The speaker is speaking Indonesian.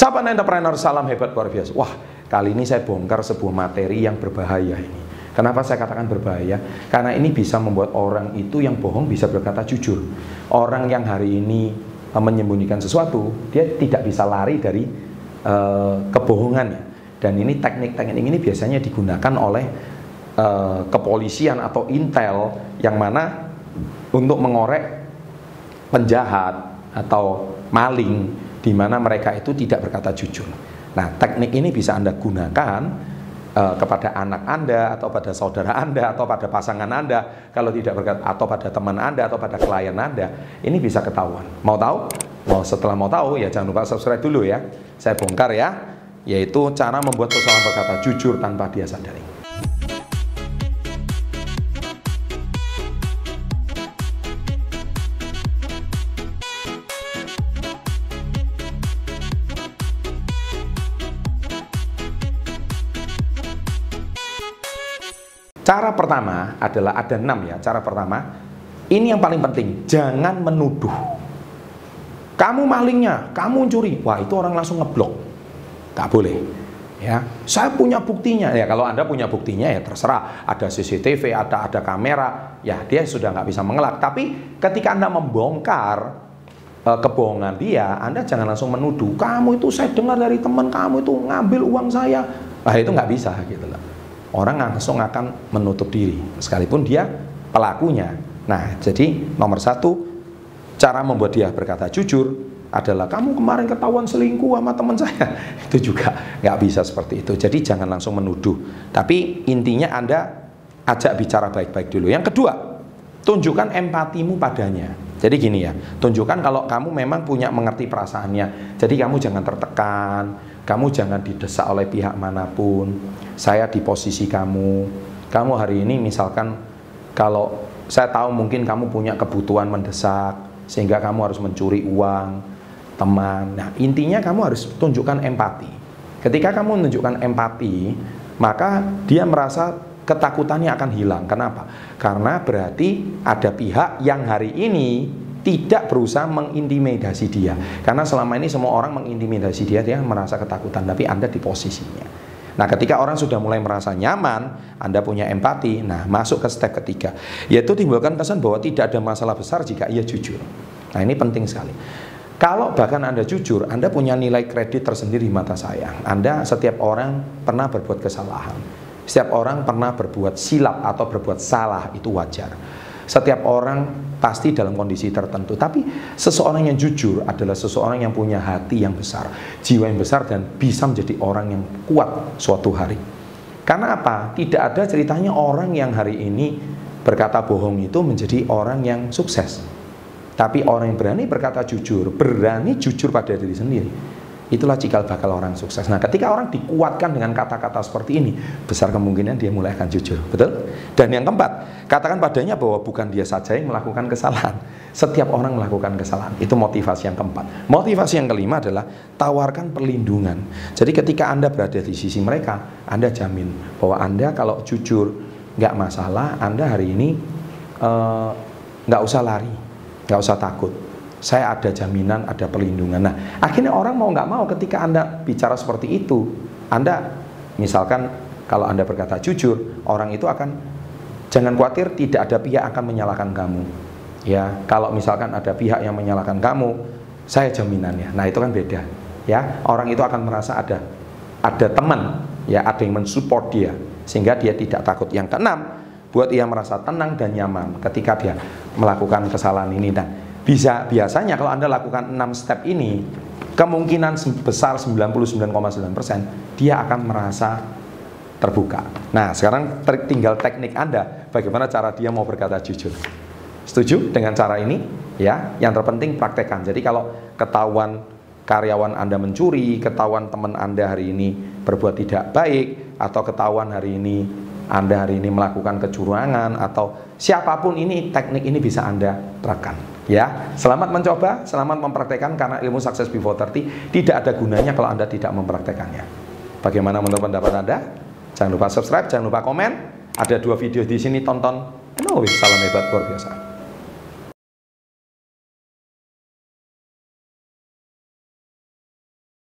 Sahabat entrepreneur, salam hebat luar biasa. Wah, kali ini saya bongkar sebuah materi yang berbahaya ini. Kenapa saya katakan berbahaya? Karena ini bisa membuat orang itu yang bohong bisa berkata jujur. Orang yang hari ini eh, menyembunyikan sesuatu, dia tidak bisa lari dari uh, kebohongannya. Dan ini teknik-teknik ini biasanya digunakan oleh uh, kepolisian atau intel yang mana untuk mengorek penjahat atau maling di mana mereka itu tidak berkata jujur. Nah, teknik ini bisa Anda gunakan uh, kepada anak Anda atau pada saudara Anda atau pada pasangan Anda kalau tidak berkata atau pada teman Anda atau pada klien Anda. Ini bisa ketahuan. Mau tahu? Mau setelah mau tahu ya jangan lupa subscribe dulu ya. Saya bongkar ya, yaitu cara membuat seseorang berkata jujur tanpa dia sadari. Cara pertama adalah ada enam ya. Cara pertama, ini yang paling penting, jangan menuduh. Kamu malingnya, kamu curi. Wah itu orang langsung ngeblok. Gak boleh. Ya, saya punya buktinya. Ya kalau anda punya buktinya ya terserah. Ada CCTV, ada ada kamera. Ya dia sudah nggak bisa mengelak. Tapi ketika anda membongkar uh, kebohongan dia, anda jangan langsung menuduh. Kamu itu saya dengar dari teman kamu itu ngambil uang saya. Nah itu nggak bisa gitu loh orang langsung akan menutup diri sekalipun dia pelakunya. Nah, jadi nomor satu cara membuat dia berkata jujur adalah kamu kemarin ketahuan selingkuh sama teman saya. Itu juga nggak bisa seperti itu. Jadi jangan langsung menuduh. Tapi intinya anda ajak bicara baik-baik dulu. Yang kedua tunjukkan empatimu padanya. Jadi gini ya tunjukkan kalau kamu memang punya mengerti perasaannya. Jadi kamu jangan tertekan kamu jangan didesak oleh pihak mana pun. Saya di posisi kamu. Kamu hari ini misalkan kalau saya tahu mungkin kamu punya kebutuhan mendesak sehingga kamu harus mencuri uang teman. Nah, intinya kamu harus tunjukkan empati. Ketika kamu menunjukkan empati, maka dia merasa ketakutannya akan hilang. Kenapa? Karena berarti ada pihak yang hari ini tidak berusaha mengintimidasi dia karena selama ini semua orang mengintimidasi dia dia merasa ketakutan tapi anda di posisinya nah ketika orang sudah mulai merasa nyaman anda punya empati nah masuk ke step ketiga yaitu timbulkan kesan bahwa tidak ada masalah besar jika ia jujur nah ini penting sekali kalau bahkan Anda jujur, Anda punya nilai kredit tersendiri di mata saya. Anda setiap orang pernah berbuat kesalahan. Setiap orang pernah berbuat silap atau berbuat salah, itu wajar. Setiap orang pasti dalam kondisi tertentu. Tapi seseorang yang jujur adalah seseorang yang punya hati yang besar, jiwa yang besar dan bisa menjadi orang yang kuat suatu hari. Karena apa? Tidak ada ceritanya orang yang hari ini berkata bohong itu menjadi orang yang sukses. Tapi orang yang berani berkata jujur, berani jujur pada diri sendiri Itulah cikal bakal orang sukses. Nah, ketika orang dikuatkan dengan kata-kata seperti ini, besar kemungkinan dia mulai akan jujur. Betul? Dan yang keempat, katakan padanya bahwa bukan dia saja yang melakukan kesalahan. Setiap orang melakukan kesalahan. Itu motivasi yang keempat. Motivasi yang kelima adalah tawarkan perlindungan. Jadi ketika Anda berada di sisi mereka, Anda jamin bahwa Anda kalau jujur, nggak masalah, Anda hari ini uh, nggak usah lari, nggak usah takut saya ada jaminan, ada perlindungan. Nah, akhirnya orang mau nggak mau ketika Anda bicara seperti itu, Anda misalkan kalau Anda berkata jujur, orang itu akan jangan khawatir tidak ada pihak akan menyalahkan kamu. Ya, kalau misalkan ada pihak yang menyalahkan kamu, saya jaminannya. Nah, itu kan beda. Ya, orang itu akan merasa ada ada teman, ya ada yang mensupport dia sehingga dia tidak takut. Yang keenam, buat ia merasa tenang dan nyaman ketika dia melakukan kesalahan ini. Nah, bisa biasanya kalau Anda lakukan 6 step ini, kemungkinan besar 99,9% dia akan merasa terbuka. Nah, sekarang tinggal teknik Anda bagaimana cara dia mau berkata jujur. Setuju dengan cara ini? Ya, yang terpenting praktekkan. Jadi kalau ketahuan karyawan Anda mencuri, ketahuan teman Anda hari ini berbuat tidak baik atau ketahuan hari ini Anda hari ini melakukan kecurangan atau siapa pun ini teknik ini bisa Anda terapkan. Ya, selamat mencoba, selamat mempraktekkan karena ilmu sukses before 30 tidak ada gunanya kalau Anda tidak mempraktekannya. Bagaimana menurut pendapat Anda? Jangan lupa subscribe, jangan lupa komen. Ada dua video di sini tonton. Always salam hebat luar biasa.